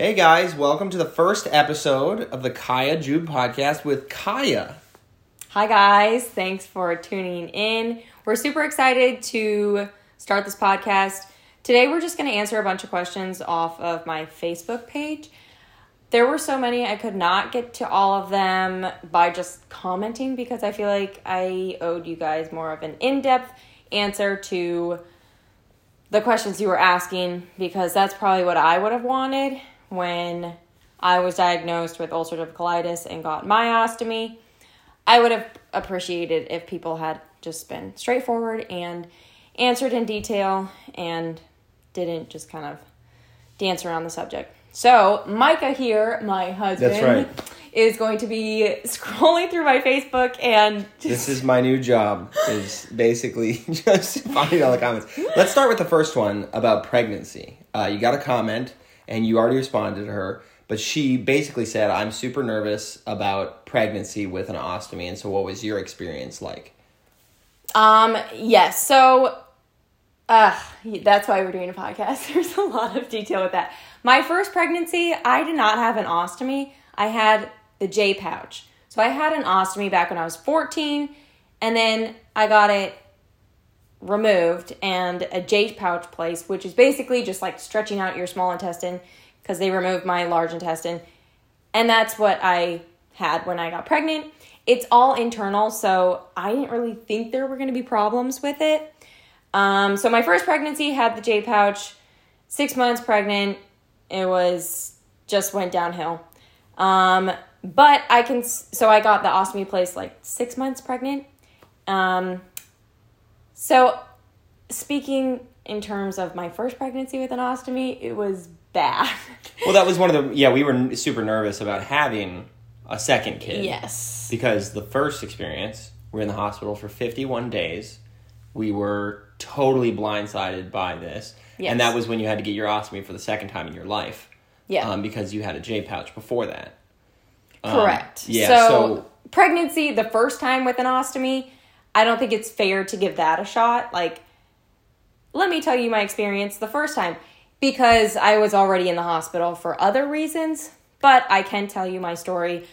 Hey guys, welcome to the first episode of the Kya Jeub podcast with Kya. Hi, guys. Thanks for tuning in. We're super excited to start this podcast. Today, we're just going to answer a bunch of questions off of my Facebook page. There were so many, I could not get to all of them by just commenting because I feel like I owed you guys more of an in depth answer to the questions you were asking because that's probably what I would have wanted when I was diagnosed with ulcerative colitis and got myostomy. I would have appreciated if people had just been straightforward and answered in detail and didn't just kind of dance around the subject. So, Micah here, my husband, That's right. is going to be scrolling through my Facebook and just This is my new job, is basically just finding all the comments. Let's start with the first one about pregnancy. Uh, you got a comment, and you already responded to her, but she basically said, I'm super nervous about pregnancy with an ostomy, and so what was your experience like? Um, yes. So, uh, that's why we're doing a podcast. There's a lot of detail with that. My first pregnancy, I did not have an ostomy. I had the J pouch. So I had an ostomy back when I was 14, and then I got it removed and a J pouch place, which is basically just like stretching out your small intestine because they removed my large intestine. And that's what I had when I got pregnant. It's all internal, so I didn't really think there were going to be problems with it. Um, so my first pregnancy had the J pouch. Six months pregnant, it was just went downhill. Um, but I can so I got the ostomy place like six months pregnant. Um, so speaking in terms of my first pregnancy with an ostomy, it was bad. Well, that was one of the, yeah, we were super nervous about having a second kid. yes. because the first experience, we were in the hospital for 51 days. We were totally blindsided by this. Yes. And that was when you had to get your ostomy for the second time in your life. Yeah. Um, because you had a J pouch before that. Um, Correct. yeah, So, so- pregnancy, the first time with an ostomy, I don't think it's fair to give that a shot. Like, let me tell you my experience the first time because I was already in the hospital for other reasons, but I can tell you my story.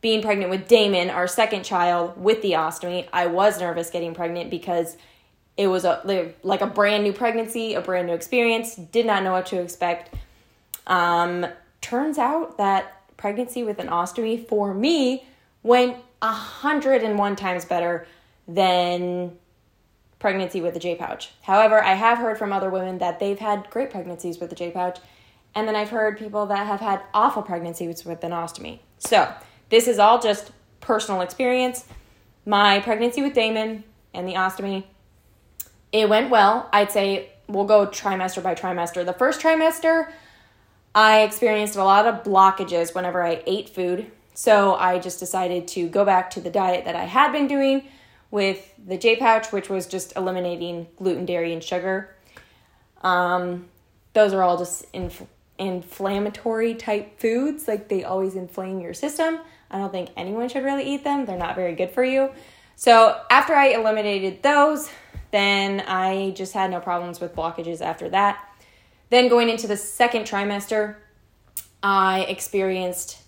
Being pregnant with Damon, our second child, with the ostomy, I was nervous getting pregnant because it was a like a brand new pregnancy, a brand new experience. Did not know what to expect. Um, turns out that pregnancy with an ostomy for me went a hundred and one times better than pregnancy with a J pouch. However, I have heard from other women that they've had great pregnancies with the J pouch, and then I've heard people that have had awful pregnancies with an ostomy. So this is all just personal experience. My pregnancy with Damon and the ostomy, it went well. I'd say we'll go trimester by trimester. The first trimester, I experienced a lot of blockages whenever I ate food. So I just decided to go back to the diet that I had been doing with the J pouch, which was just eliminating gluten, dairy, and sugar. Um, those are all just inf- inflammatory type foods. Like they always inflame your system. I don't think anyone should really eat them. They're not very good for you. So after I eliminated those, then I just had no problems with blockages after that. Then going into the second trimester, I experienced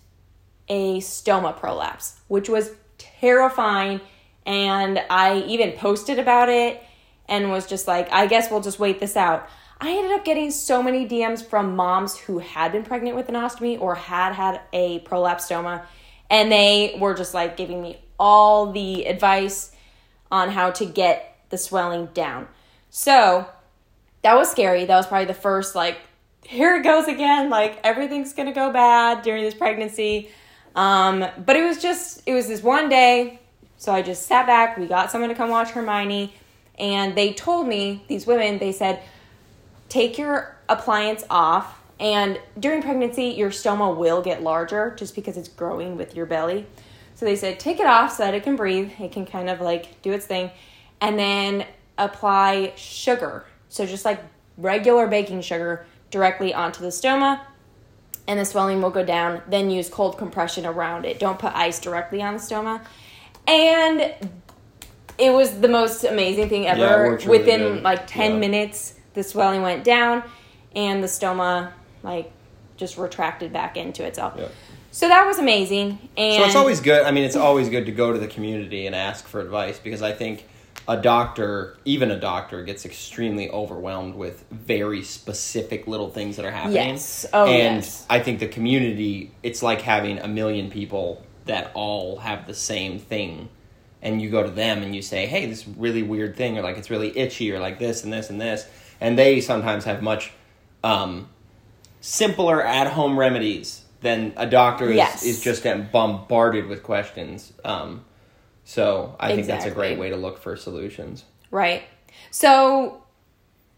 a stoma prolapse, which was terrifying. And I even posted about it and was just like, I guess we'll just wait this out. I ended up getting so many DMs from moms who had been pregnant with an ostomy or had had a prolapse stoma, and they were just like giving me all the advice on how to get the swelling down. So that was scary. That was probably the first, like, here it goes again. Like, everything's gonna go bad during this pregnancy. Um, but it was just, it was this one day. So I just sat back. We got someone to come watch Hermione. And they told me, these women, they said, take your appliance off. And during pregnancy, your stoma will get larger just because it's growing with your belly. So they said, take it off so that it can breathe. It can kind of like do its thing. And then apply sugar. So just like regular baking sugar directly onto the stoma. And the swelling will go down. Then use cold compression around it. Don't put ice directly on the stoma. And it was the most amazing thing ever. really Within good. like 10 Yeah. minutes, the swelling went down and the stoma like just retracted back into itself. Yeah. So that was amazing. And So it's always good. I mean, it's always good to go to the community and ask for advice because I think a doctor, even a doctor, gets extremely overwhelmed with very specific little things that are happening. Yes. Oh, and yes. I think the community, it's like having a million people that all have the same thing. And you go to them and you say, hey, this really weird thing, or like it's really itchy, or like this and this and this. And they sometimes have much um, simpler at home remedies than a doctor is, Yes. is just getting bombarded with questions. Um, so I think that's a great way to look for solutions. Right. So,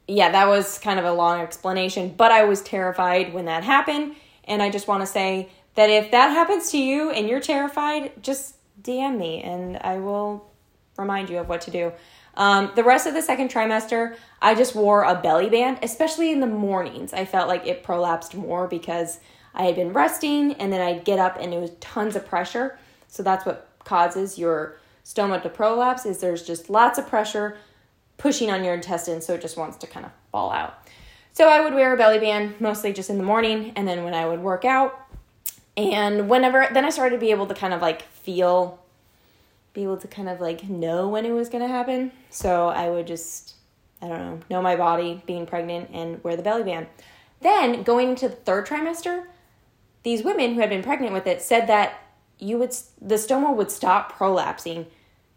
yeah, that was kind of a long explanation, but I was terrified when that happened. And I just want to say that if that happens to you and you're terrified, just DM me and I will remind you of what to do. Um, the rest of the second trimester, I just wore a belly band, especially in the mornings. I felt like it prolapsed more because I had been resting and then I'd get up and it was tons of pressure. So that's what causes your stoma to prolapse is there's just lots of pressure pushing on your intestines so it just wants to kind of fall out. So I would wear a belly band mostly just in the morning and then when I would work out and whenever then I started to be able to kind of like feel be able to kind of like know when it was going to happen. So I would just I don't know, know my body being pregnant and wear the belly band. Then going into the third trimester, these women who had been pregnant with it said that you would the stoma would stop prolapsing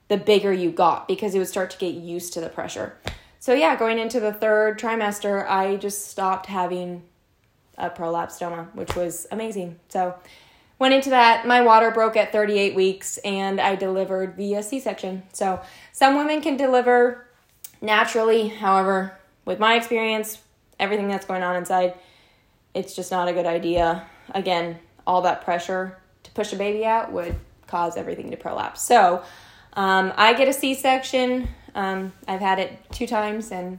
the bigger you got because it would start to get used to the pressure. So yeah, going into the third trimester, I just stopped having a prolapse stoma, which was amazing. So went into that. My water broke at 38 weeks, and I delivered via C-section. So some women can deliver naturally. However, with my experience, everything that's going on inside, it's just not a good idea. Again, all that pressure to push a baby out would cause everything to prolapse. So um, I get a C-section. Um, I've had it two times, and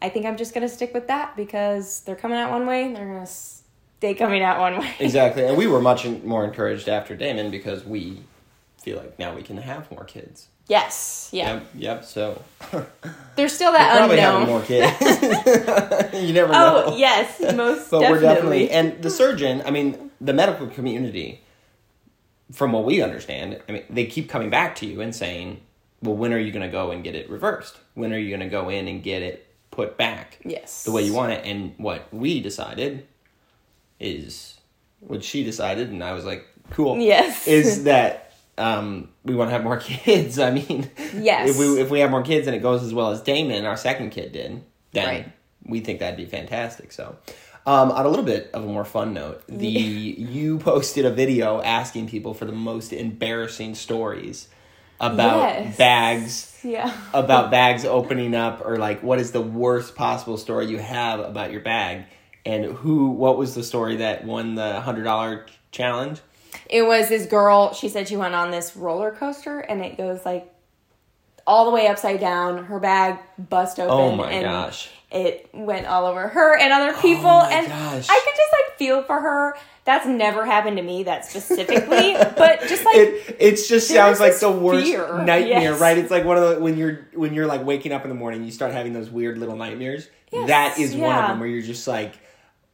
I think I'm just gonna stick with that because they're coming out one way. They're gonna stay coming out one way. Exactly. And we were much more encouraged after Damon because we feel like now we can have more kids. Yes. Yeah. Yep. Yep. So There's still we're that probably unknown. having more kids. you never oh, know. Oh yes, most but definitely. we're definitely and the surgeon i mean the medical community from what we understand i mean they keep coming back to you and saying well when are you going to go and get it reversed when are you going to go in and get it put back yes the way you want it and what we decided is what she decided and i was like cool Yes. is that um, we want to have more kids i mean Yes. if we if we have more kids and it goes as well as damon our second kid did then Right. we think that'd be fantastic so um, on a little bit of a more fun note the you posted a video asking people for the most embarrassing stories about Yes. bags Yeah. about bags opening up or like what is the worst possible story you have about your bag and who what was the story that won the hundred dollar challenge It was this girl. She said she went on this roller coaster, and it goes like all the way upside down. Her bag bust oh open. Oh my and gosh. It went all over her and other oh people, my and gosh. I could just like feel for her. That's never happened to me. That specifically, but just like it it just sounds like the worst fear. nightmare Yes. right it's like one of the when you're when you're like waking up in the morning you start having those weird little nightmares Yes, that is one of them where you're just like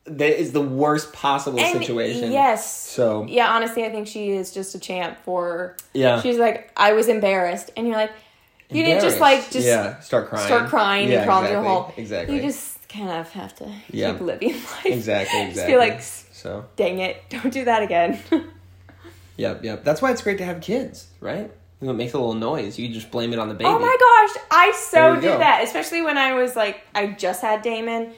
that is the worst possible and situation Yes. so Yeah, honestly, I think she is just a champ for. Yeah. She's like, I was embarrassed, and you're like, you didn't just like just yeah start crying start crying yeah, and crawl into a hole. exactly You just kind of have to Yeah. keep living life. exactly exactly Just feel like, so dang it, don't do that again. Yep, yep. That's why it's great to have kids, right? You know, it makes a little noise. You just blame it on the baby. oh my gosh, I so did go. that, especially when I was like, I just had Damon,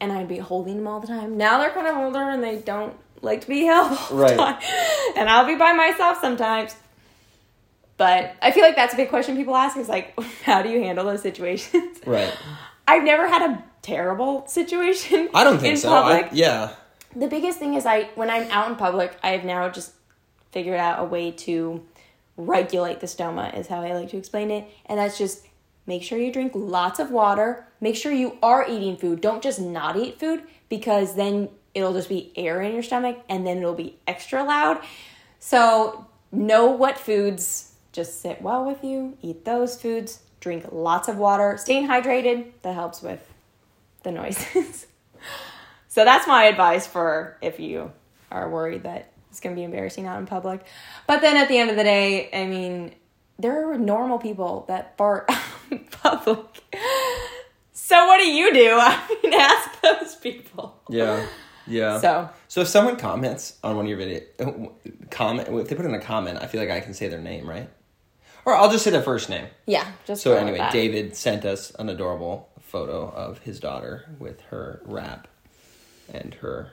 and I'd be holding him all the time. Now they're kind of older and they don't like to be held Right. and I'll be by myself sometimes. But I feel like that's a big question people ask is like, how do you handle those situations? Right. I've never had a terrible situation. I don't think in so. I, yeah. The biggest thing is I when I'm out in public, I have now just figured out a way to regulate the stoma is how I like to explain it. And that's just make sure you drink lots of water. Make sure you are eating food. Don't just not eat food because then it'll just be air in your stomach and then it'll be extra loud. So know what foods just sit well with you. Eat those foods. Drink lots of water. Staying hydrated, that helps with the noises. So that's my advice for if you are worried that it's going to be embarrassing out in public. But then at the end of the day, I mean, there are normal people that fart out in public. So what do you do? I mean, ask those people. Yeah. Yeah. So So if someone comments on one of your video, comment if they put in a comment, I feel like I can say their name, right? Or I'll just say their first name. yeah, just So anyway. David sent us an adorable photo of his daughter with her wrap and her.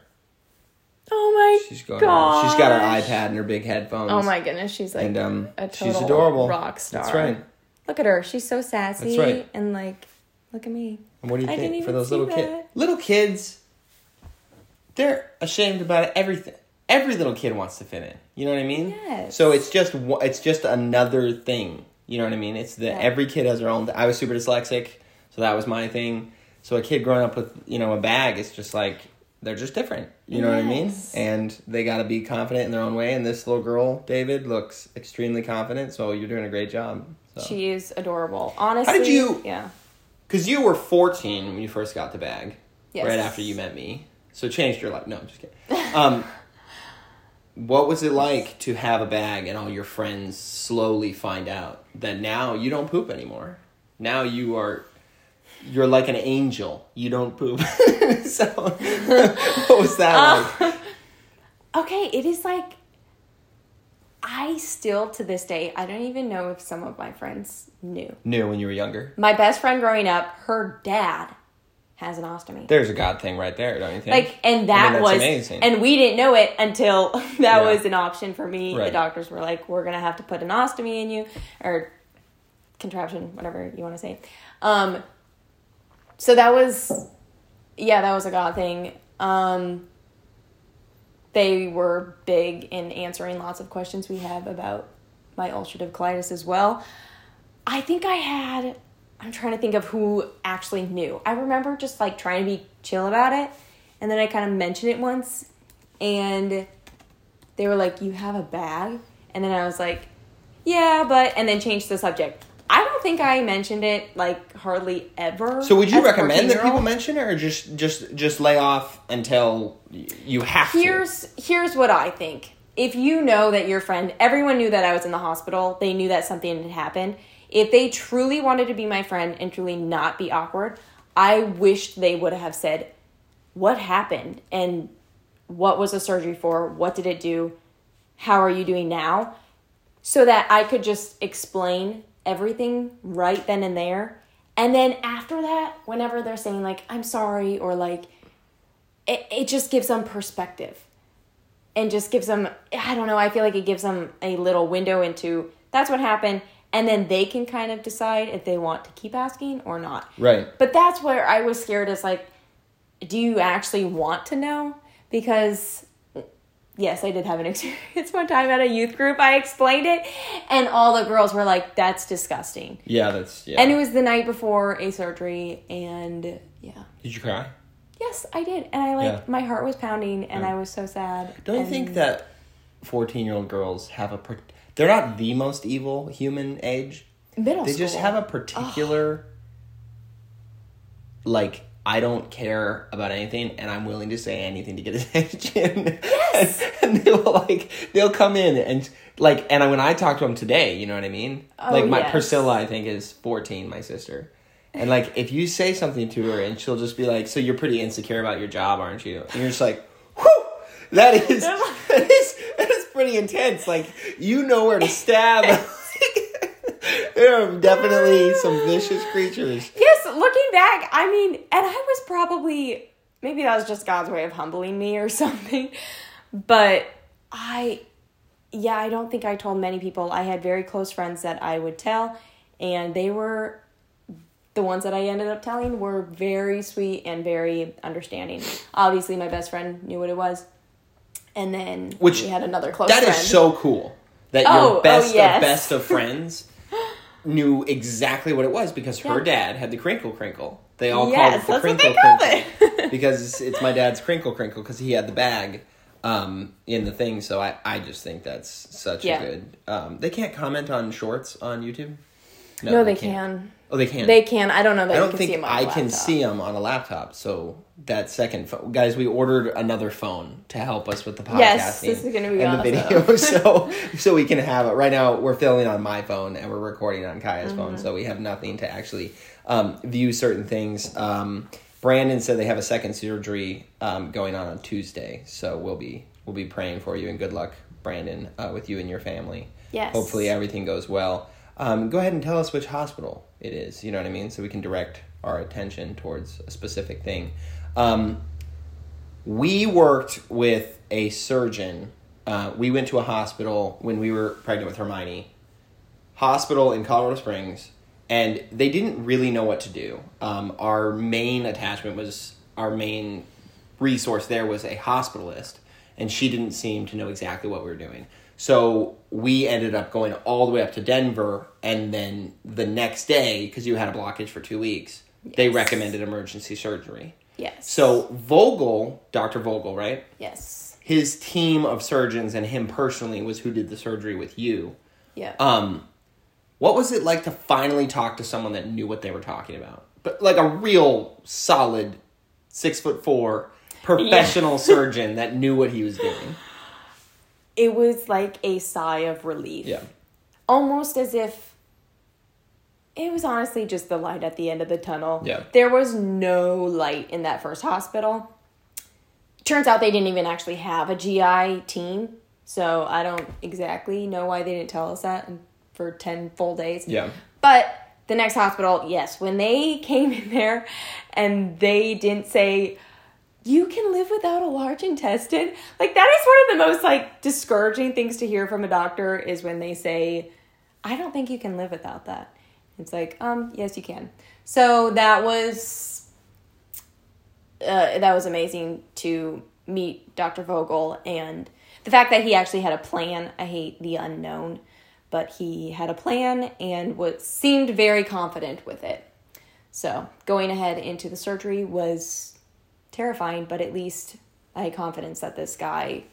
Oh my She's going. god. She's got her iPad and her big headphones. Oh my goodness, she's like And um, a total she's adorable. rock star. That's right. Look at her. She's so sassy. That's right. And like, look at me. And what do you I think for those little kids? Little kids, they're ashamed about everything. Every little kid wants to fit in. You know what I mean? Yes. So it's just it's just another thing. You know what I mean? It's the Yeah. every kid has their own. I was super dyslexic, so that was my thing. So a kid growing up with you know a bag, it's just like they're just different. You know what I mean? And they got to be confident in their own way. And this little girl, David, looks extremely confident. So you're doing a great job. So. She is adorable. Honestly. How did you- Yeah. Because you were 14 when you first got the bag. Yes. Right after you met me. So it changed your life. No, I'm just kidding. Um, what was it like to have a bag and all your friends slowly find out that now you don't poop anymore? Now you are. You're like an angel. You don't poop. so, what was that like? Okay, it is like I still to this day I don't even know if some of my friends knew. Knew when you were younger. My best friend growing up, her dad has an ostomy. There's a God thing right there, don't you think? Like and I that mean, that's was amazing. and we didn't know it until that Yeah. was an option for me. The doctors were like, "We're gonna have to put an ostomy in you or contraption, whatever you want to say." Um, so that was, yeah, that was a God thing. Um, they were big in answering lots of questions we have about my ulcerative colitis as well. I think I had. I'm trying to think of who actually knew. I remember just like trying to be chill about it, and then I kind of mentioned it once, and they were like, "You have a bag," and then I was like, "Yeah, but," and then changed the subject. Don't think I mentioned it like hardly ever. So would you recommend that people mention it, or just just just lay off until you have to? Here's here's what I think. If you know that your friend, everyone knew that I was in the hospital, they knew that something had happened. If they truly wanted to be my friend and truly not be awkward, I wished they would have said, "What happened and what was the surgery for? What did it do? How are you doing now?" So that I could just explain everything right then and there. And then after that, whenever they're saying like, "I'm sorry," or like it, it just gives them perspective and just gives them i don't know i feel like it gives them a little window into that's what happened and then they can kind of decide if they want to keep asking or not Right. but that's where i was scared is like do you actually want to know because yes i did have an experience one time at a youth group i explained it and all the girls were like that's disgusting Yeah, that's yeah. and it was the night before a surgery and yeah Did you cry? Yes, I did, and I like Yeah. my heart was pounding, and Yeah. I was so sad. Don't you think that fourteen-year-old girls have a? Per- they're not the most evil human age. middle They just have a particular, like I don't care about anything, and I'm willing to say anything to get attention. Yes. and, and they'll like they'll come in and like, and when I talk to them today, you know what I mean? Oh, like my yes. Priscilla, I think is fourteen, my sister. And like, if you say something to her, and she'll just be like, "So you're pretty insecure about your job, aren't you?" And you're just like, "Whew, that is that is that is pretty intense." Like, you know where to stab. there are definitely some vicious creatures. Yes, looking back, I mean, and I was probably maybe that was just God's way of humbling me or something. But I yeah, I don't think I told many people. I had very close friends that I would tell and they were the ones that I ended up telling were very sweet and very understanding. Obviously, my best friend knew what it was. And then Which- we had another close That is friend. so cool. That Oh, your oh, oh best yes. of best of friends knew exactly what it was because her dad had the crinkle crinkle. They all Yes, called it the crinkle crinkle it. because it's, it's my dad's crinkle crinkle because he had the bag um, in the thing. So I, I just think that's such Yeah. a good. Um, they can't comment on shorts on YouTube. No, they can. Oh, they can. They can. I don't know that I don't can think see them on I a can see them on a laptop. So that second phone, guys, we ordered another phone to help us with the podcasting. Yes, this is gonna be and on the video, so so we can have it. Right now, we're filming on my phone and we're recording on Kya's phone, Mm-hmm. so we have nothing to actually um, view certain things. Um, Brandon said they have a second surgery um, going on on Tuesday, so we'll be we'll be praying for you and good luck, Brandon, uh, with you and your family. Yes. Hopefully everything goes well. Um, go ahead and tell us which hospital it is. You know what I mean, so we can direct our attention towards a specific thing. Um, we worked with a surgeon. Uh, we went to a hospital when we were pregnant with Hermione. Hospital in Colorado Springs, and they didn't really know what to do. Um, our main attachment was our main resource there was a hospitalist, and she didn't seem to know exactly what we were doing. So we ended up going all the way up to Denver, and then the next day, because you had a blockage for two weeks, they recommended emergency surgery. Yes. So Vogel, Dr. Vogel, right? yes. His team of surgeons and him personally was who did the surgery with you. Yeah. Um, what was it like to finally talk to someone that knew what they were talking about? But like a real solid six foot four professional surgeon that knew what he was doing. It was like a sigh of relief. Yeah. Almost as if it was honestly just the light at the end of the tunnel. Yeah. There was no light in that first hospital. Turns out they didn't even actually have a GI team. So I don't exactly know why they didn't tell us that for 10 full days. Yeah. But the next hospital, yes, when they came in there and they didn't say, you can live without a large intestine. Like that is one of the most like discouraging things to hear from a doctor is when they say, I don't think you can live without that. It's like, um, yes, you can. So that was uh, that was amazing to meet Dr. Vogel and the fact that he actually had a plan. I hate the unknown, but he had a plan and was seemed very confident with it. So going ahead into the surgery was terrifying, but at least I had confidence that this guy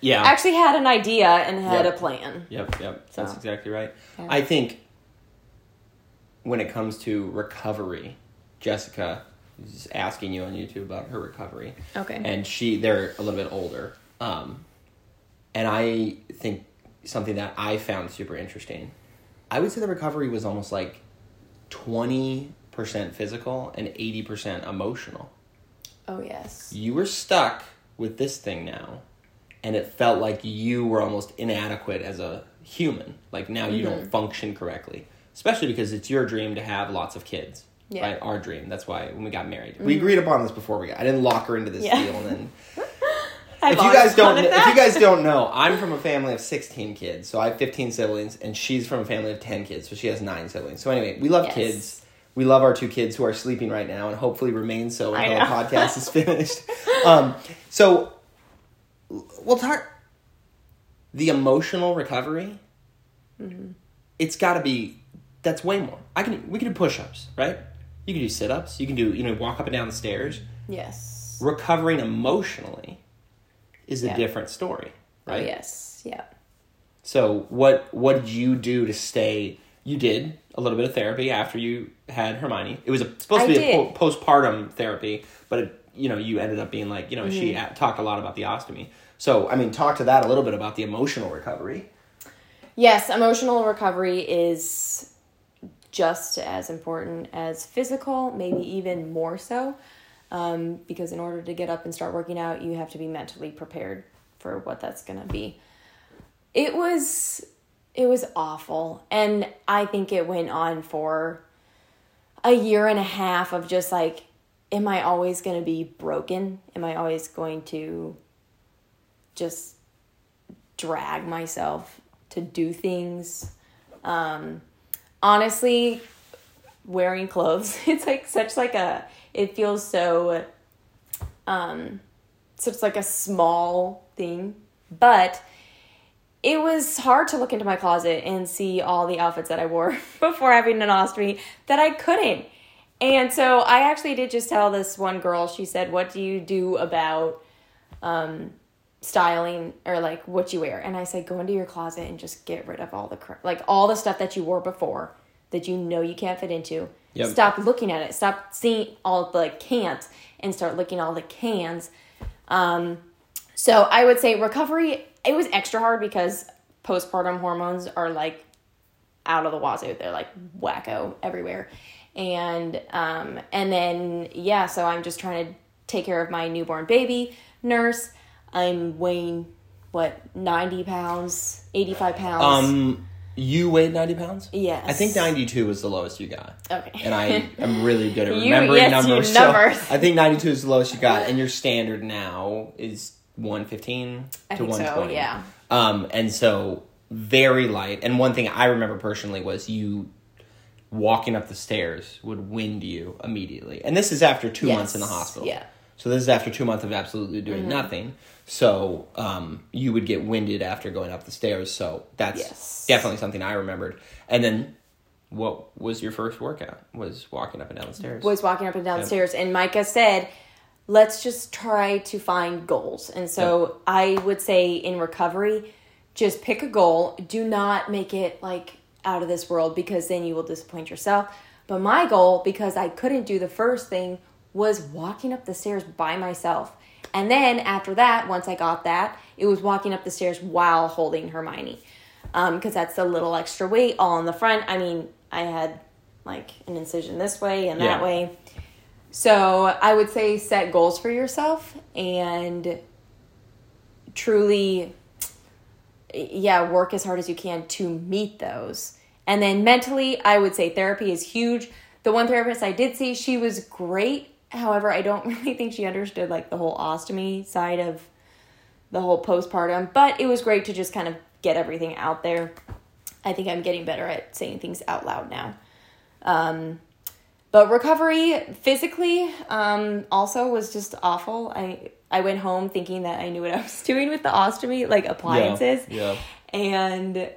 Yeah. actually had an idea and had Yep. a plan. Yep, yep. That's exactly right. Yeah. I think when it comes to recovery, Jessica is asking you on YouTube about her recovery. Okay. And she they're a little bit older. Um and I think something that I found super interesting. I would say the recovery was almost like 20% physical and 80% emotional Oh yes. you were stuck with this thing now and it felt like you were almost inadequate as a human like now you Mm-hmm. don't function correctly especially because it's your dream to have lots of kids Yeah. Mm-hmm. right our dream that's why when we got married we agreed upon this before we got i didn't lock her into this Yeah. deal and then if you guys don't if that. you guys don't know i'm from a family of 16 kids so i have 15 siblings and she's from a family of 10 kids so she has 9 siblings so anyway we love Yes. kids we love our two kids who are sleeping right now and hopefully remain so until the podcast is finished um, so we'll talk the emotional recovery Mm-hmm. it's got to be that's way more i can we can do push-ups right you can do sit-ups you can do you know walk up and down the stairs Yes. recovering emotionally is a Yeah. different story, right? Oh yes. Yeah. So what what did you do to stay? You did a little bit of therapy after you had Hermione. It was a, supposed I to be a po- postpartum therapy, but it, you know you ended up being like you know she Mm-hmm. a- talked a lot about the ostomy. So I mean, talk to that a little bit about the emotional recovery. Yes, emotional recovery is just as important as physical, maybe even more so. Um, because in order to get up and start working out, you have to be mentally prepared for what that's going to be. It was it was awful, and I think it went on for a year and a half of just like am I always going to be broken? Am I always going to just drag myself to do things. Um, honestly, wearing clothes, it's like such like a, it feels so, um, such like a small thing, but it was hard to look into my closet and see all the outfits that I wore before having an ostomy that I couldn't. And so I actually did just tell this one girl, she said, What do you do about um, styling or like what you wear? And I said, Go into your closet and just get rid of all the, cr- like all the stuff that you wore before. that you know you can't fit into, Yep. stop looking at it. Stop seeing all the can'ts and start looking all the cans. Um, so I would say recovery. It was extra hard because postpartum hormones are like out of the wazoo. They're like wacko everywhere. And um and then yeah, so I'm just trying to take care of my newborn baby, nurse. I'm weighing what, 90 pounds, 85 pounds. Um, you weighed ninety pounds. Yes. I think ninety-two was the lowest you got. Okay. And I am really good at You- remembering yes, you numbers. so numbers. I think ninety-two is the lowest you got, and your standard now is one fifteen I to think one so, yeah. Um, and so very light. And one thing I remember personally was you walking up the stairs would wind you immediately. And this is after two Yes, months in the hospital. yeah. So this is after two months of absolutely doing Mm-hmm. nothing. So um, you would get winded after going up the stairs. So that's Yes. definitely something I remembered. And then, what was your first workout? Was walking up and down the stairs. was walking up and down the stairs and micah said let's just try to find goals. And so i would say in recovery just pick a goal. Do not make it like out of this world because then you will disappoint yourself. But my goal because i couldn't do the first thing was walking up the stairs by myself. And then after that once i got that it was walking up the stairs while holding hermione um, because that's a little extra weight all in the front. I mean i had like an incision this way and that way so I would say set goals for yourself and truly, yeah, work as hard as you can to meet those. And then mentally, I would say therapy is huge. The one therapist I did see, she was great. However, I don't really think she understood like the whole ostomy side of the whole postpartum, but it was great to just kind of get everything out there. I think I'm getting better at saying things out loud now. Um, but recovery physically um, also was just awful. I I went home thinking that I knew what I was doing with the ostomy, like appliances, Yeah. and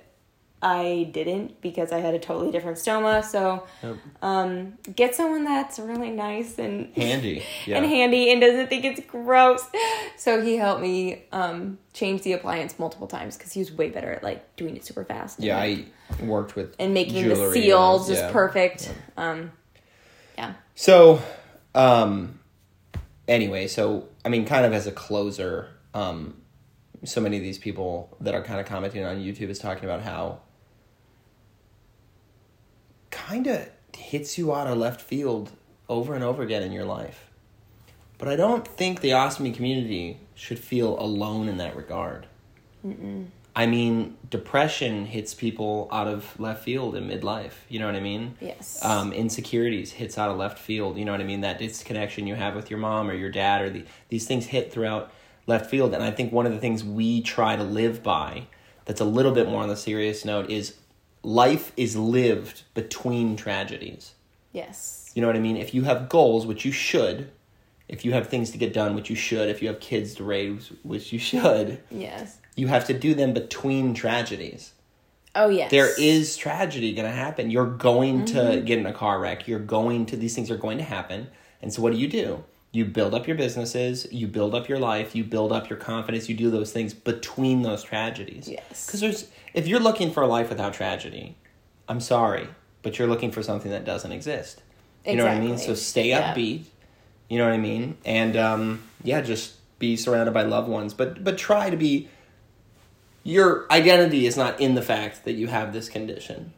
I didn't because I had a totally different stoma. So Yep. um, get someone that's really nice and Handy. Yeah. and handy and doesn't think it's gross. So he helped me um, change the appliance multiple times because he was way better at like doing it super fast. yeah, and, I worked with and making the jewelry seal and- just yeah. perfect. Um, yeah. So, um, anyway, so I mean, kind of as a closer, um, so many of these people that are kind of commenting on YouTube is talking about how kind of hits you out of left field over and over again in your life. But I don't think the ostomy community should feel alone in that regard. I mean, depression hits people out of left field in midlife. You know what I mean? Yes. Um, insecurities hits out of left field. You know what I mean? That disconnection you have with your mom or your dad, or the, these things hit throughout left field. And I think one of the things we try to live by, that's a little bit more on the serious note, is life is lived between tragedies. Yes. You know what I mean? If you have goals, which you should, if you have things to get done, which you should, if you have kids to raise, which you should, Yes. you have to do them between tragedies. Oh yes. There is tragedy going to happen. You're going to mm-hmm. get in a car wreck. You're going to, these things are going to happen. And so what do you do? You build up your businesses, you build up your life, you build up your confidence, you do those things between those tragedies. Yes. Because there's, if you're looking for a life without tragedy, I'm sorry, but you're looking for something that doesn't exist. You know what I mean? So stay Yeah. upbeat. You know what I mean? And um, yeah, just be surrounded by loved ones, but but try to be. Your identity is not in the fact that you have this condition.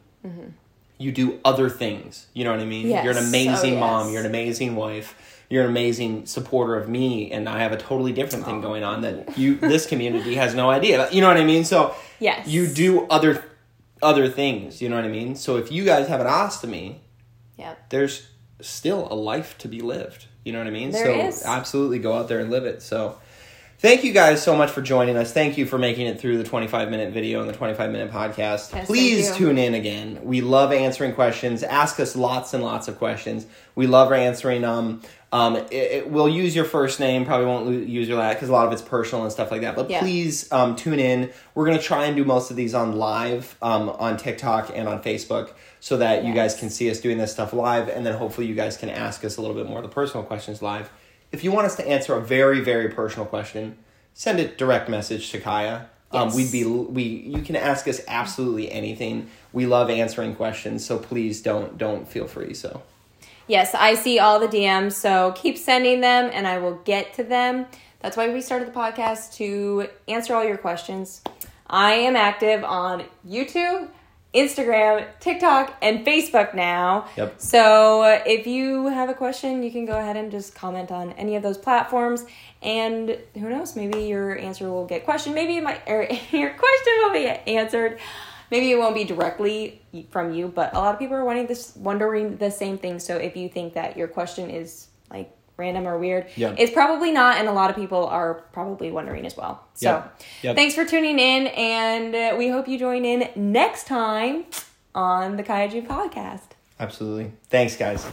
You do other things. You know what I mean? Yes. You're an amazing Oh, mom. yes. You're an amazing wife. You're an amazing supporter of me, and I have a totally different thing going on that you this community has no idea. You know what I mean? So Yes. you do other other things. You know what I mean? So if you guys have an ostomy, Yep. there's still a life to be lived. You know what I mean? There so is. absolutely go out there and live it. So thank you guys so much for joining us. Thank you for making it through the 25 minute video and the 25 minute podcast. Yes, Please tune in again. We love answering questions. Ask us lots and lots of questions. We love answering um um, it, it- we'll use your first name. Probably won't use your last because a lot of it's personal and stuff like that. But Yeah. please um, tune in. We're gonna try and do most of these on live um, on TikTok and on Facebook, so that you guys can see us doing this stuff live, and then hopefully you guys can ask us a little bit more of the personal questions live. If you want us to answer a very very personal question, send it direct message to Kya. Um, Yes. we'd be we you can ask us absolutely anything. We love answering questions, so please don't don't feel free. So Yes, I see all the DMs, so keep sending them and I will get to them. That's why we started the podcast to answer all your questions. I am active on YouTube, Instagram, TikTok, and Facebook now. Yep. So uh, if you have a question, you can go ahead and just comment on any of those platforms. And who knows, maybe your answer will get questioned. Maybe or your question will be answered. Maybe it won't be directly from you, but a lot of people are wanting this, wondering the same thing. So if you think that your question is like random or weird, Yeah. it's probably not, and a lot of people are probably wondering as well. So Yep. Yep. thanks for tuning in, and uh, we hope you join in next time on the Kya Jeub Podcast. absolutely, thanks guys.